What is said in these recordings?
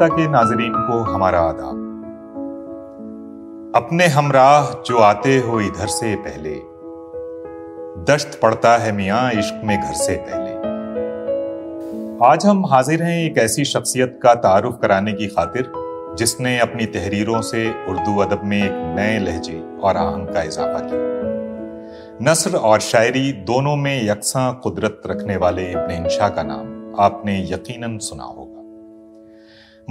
रेख्ता के नाजरीन को हमारा आदाब। अपने हमराह जो आते हो इधर से पहले दश्त पड़ता है मियाँ इश्क में घर से पहले। आज हम हाजिर हैं एक ऐसी शख्सियत का तारुफ कराने की खातिर, जिसने अपनी तहरीरों से उर्दू अदब में एक नए लहजे और आहंग का इजाफा किया। नसर और शायरी दोनों में यकसा कुदरत रखने वाले इब्न इंशा का नाम आपने यकीनन सुना होगा।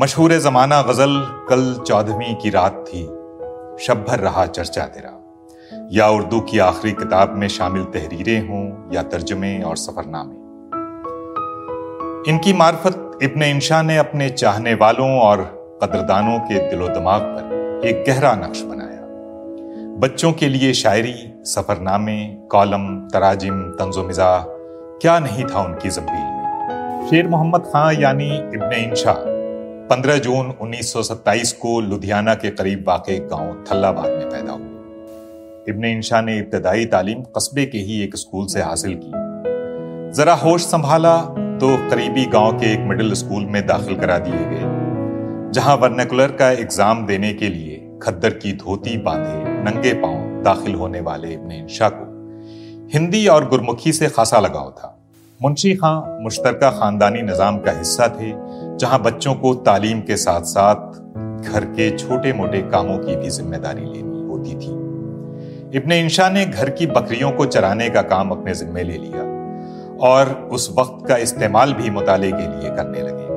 मशहूर जमाना गज़ल कल चौदहवीं की रात थी। शब भर रहा चर्चा तेरा। या उर्दू की आखिरी किताब में शामिल तहरीरें हों या तर्जमे और सफरनामे। इनकी मार्फत इब्न इंशा ने अपने चाहने वालों और कदरदानों के दिलो दिमाग पर एक गहरा नक्श बनाया। बच्चों के लिए शायरी, सफरनामे, कॉलम, तराजिम तंजो मिज़ा क्या नहीं था उनकी ज़मीन में? शेर मोहम्मद खां यानी इब्न इंशा। 15 जून 1927 को लुधियाना के करीब वाक़ गाँव थल्लाबाद में पैदा हुए। इब्ने इंशा ने इब्तदाई तालीम कस्बे के ही एक स्कूल से हासिल की। जरा होश संभाला तो करीबी गाँव के एक मिडिल स्कूल में दाखिल करा दिए गए, जहाँ वर्नेकुलर का एग्ज़ाम देने के लिए खद्दर की धोती बांधे नंगे पाँव दाखिल होने वाले इब्ने इंशा को हिंदी और गुरमुखी से खासा लगाव था। मुंशी खां मुश्तरका खानदानी निज़ाम का हिस्सा थे जहाँ बच्चों को तालीम के साथ साथ घर के छोटे मोटे कामों की भी ज़िम्मेदारी लेनी होती थी। इब्ने इंशा ने घर की बकरियों को चराने का काम अपने जिम्मे ले लिया और उस वक्त का इस्तेमाल भी मुताले के लिए करने लगे।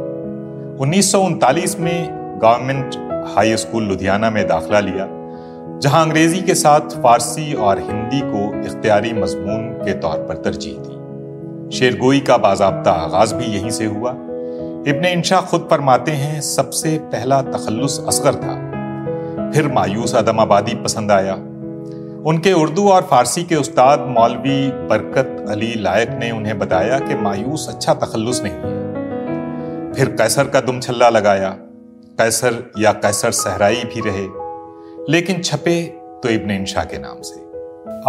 उन्नीस सौ उनतालीस में गवर्नमेंट हाई स्कूल लुधियाना में दाखिला लिया, जहाँ अंग्रेज़ी के साथ फारसी और हिंदी को इख्तियारी मजमून के तौर पर तरजीह दी। शेरगोई का बाजाबता आगाज़ भी यहीं से हुआ। इब्ने इंशा खुद फरमाते हैं, सबसे पहला तखल्लुस असगर था। फिर मायूस आदम आबादी पसंद आया। उनके उर्दू और फारसी के उस्ताद मौलवी बरकत अली लायक ने उन्हें बताया कि मायूस अच्छा तखल्लुस नहीं है। फिर कैसर का दुम छल्ला लगाया। कैसर या कैसर सहराई भी रहे, लेकिन छपे तो इब्ने इंशा के नाम से।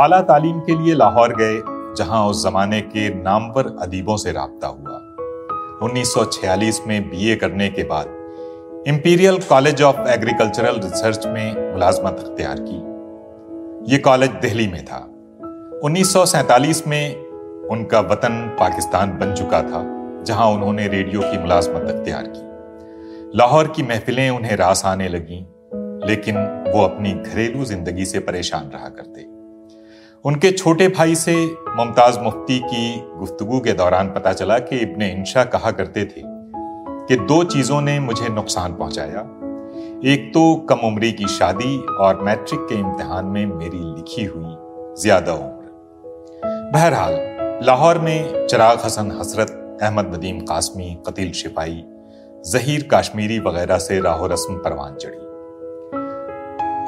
आला तालीम के लिए लाहौर गए, जहाँ उस जमाने के नामवर अदीबों से रबता हुआ। 1946 में बीए करने के बाद imperial college of agricultural research में मुलाजमत अख्तियार की। ये कॉलेज दिल्ली में था। 1947 में उनका वतन पाकिस्तान बन चुका था, जहाँ उन्होंने रेडियो की मुलाजमत अख्तियार की। लाहौर की महफिलें उन्हें रास आने लगीं, लेकिन वो अपनी घरेलू ज़िंदगी से परेशान रहा करते। उनके छोटे भाई से मुमताज़ मुफ्ती की गुफ्तगु के दौरान पता चला कि इब्ने इंशा कहा करते थे कि दो चीज़ों ने मुझे नुकसान पहुँचाया। एक तो कम उम्री की शादी और मैट्रिक के इम्तिहान में मेरी लिखी हुई ज़्यादा उम्र। बहरहाल, लाहौर में चिराग हसन हसरत, अहमद नदीम कासमी, कतील शिपाई, जहीर काश्मीरी वगैरह से राहो रस्म परवान चढ़ी।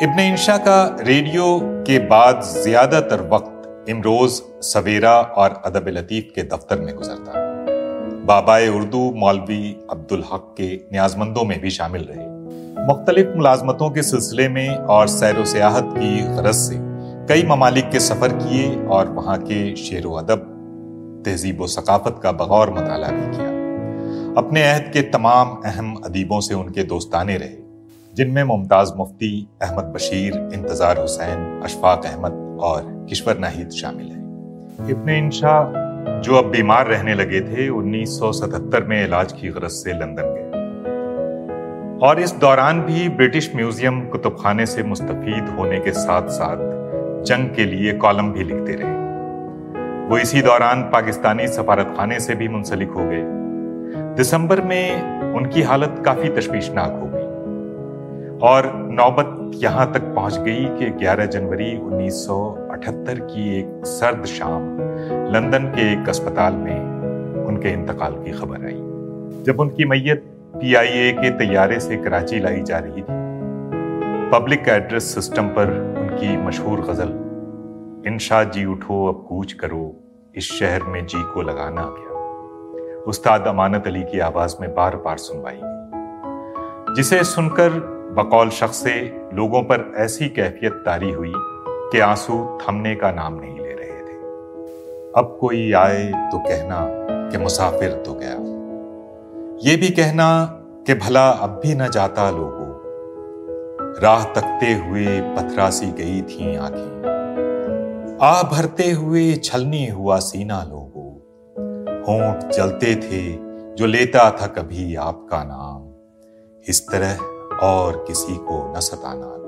इब्न इंशा का रेडियो के बाद ज़्यादातर वक्त इमरोज, सवेरा और अदब लतीफ के दफ्तर में गुजरता। बाबाए उर्दू, मौलवी अब्दुल हक के न्याजमंदों में भी शामिल रहे। मुख्तलिफ़ मुलाजमतों के सिलसिले में और सैर सियाहत की गरज से कई ममालिक के सफ़र किए और वहाँ के शेर अदब, तहजीब व सकाफत का बगौर मताला भी किया। अपने अहद के तमाम अहम अदीबों से उनके दोस्ताने रहे। जिनमें मुमताज़ मुफ्ती, अहमद बशीर, इंतज़ार हुसैन, अशफाक अहमद और किश्वर नाहिद शामिल हैं। इब्न इंशा, जो अब बीमार रहने लगे थे 1977 में इलाज की गरज से लंदन गए। और इस दौरान भी ब्रिटिश म्यूज़ियम कुतुबखाने से मुस्तफीद होने के साथ साथ जंग के लिए कॉलम भी लिखते रहे। वो इसी दौरान पाकिस्तानी सफारत खाने से भी मुंसलिक हो गए। दिसंबर में उनकी हालत काफ़ी तशवीशनाक हो और नौबत यहाँ तक पहुँच गई कि 11 जनवरी 1978 की एक सर्द शाम लंदन के एक अस्पताल में उनके इंतकाल की खबर आई। जब उनकी मैयत पीआईए के तैयारे से कराची लाई जा रही थी, पब्लिक एड्रेस सिस्टम पर उनकी मशहूर गज़ल इंशा जी उठो अब कूच करो, इस शहर में जी को लगाना गया उस्ताद अमानत अली की आवाज़ में बार बार सुनवाई गई, जिसे सुनकर बकौल शख्स से लोगों पर ऐसी कैफियत तारी हुई कि आँसू थमने का नाम नहीं ले रहे थे। अब कोई आए तो कहना कि मुसाफिर तो गया। ये भी कहना कि भला अब भी न जाता लोगों। राह तकते हुए पथरासी गई थी आँखें। आ भरते हुए छलनी हुआ सीना लोगों। होंठ जलते थे जो लेता था कभी आपका नाम। इस तरह और किसी को न सताना।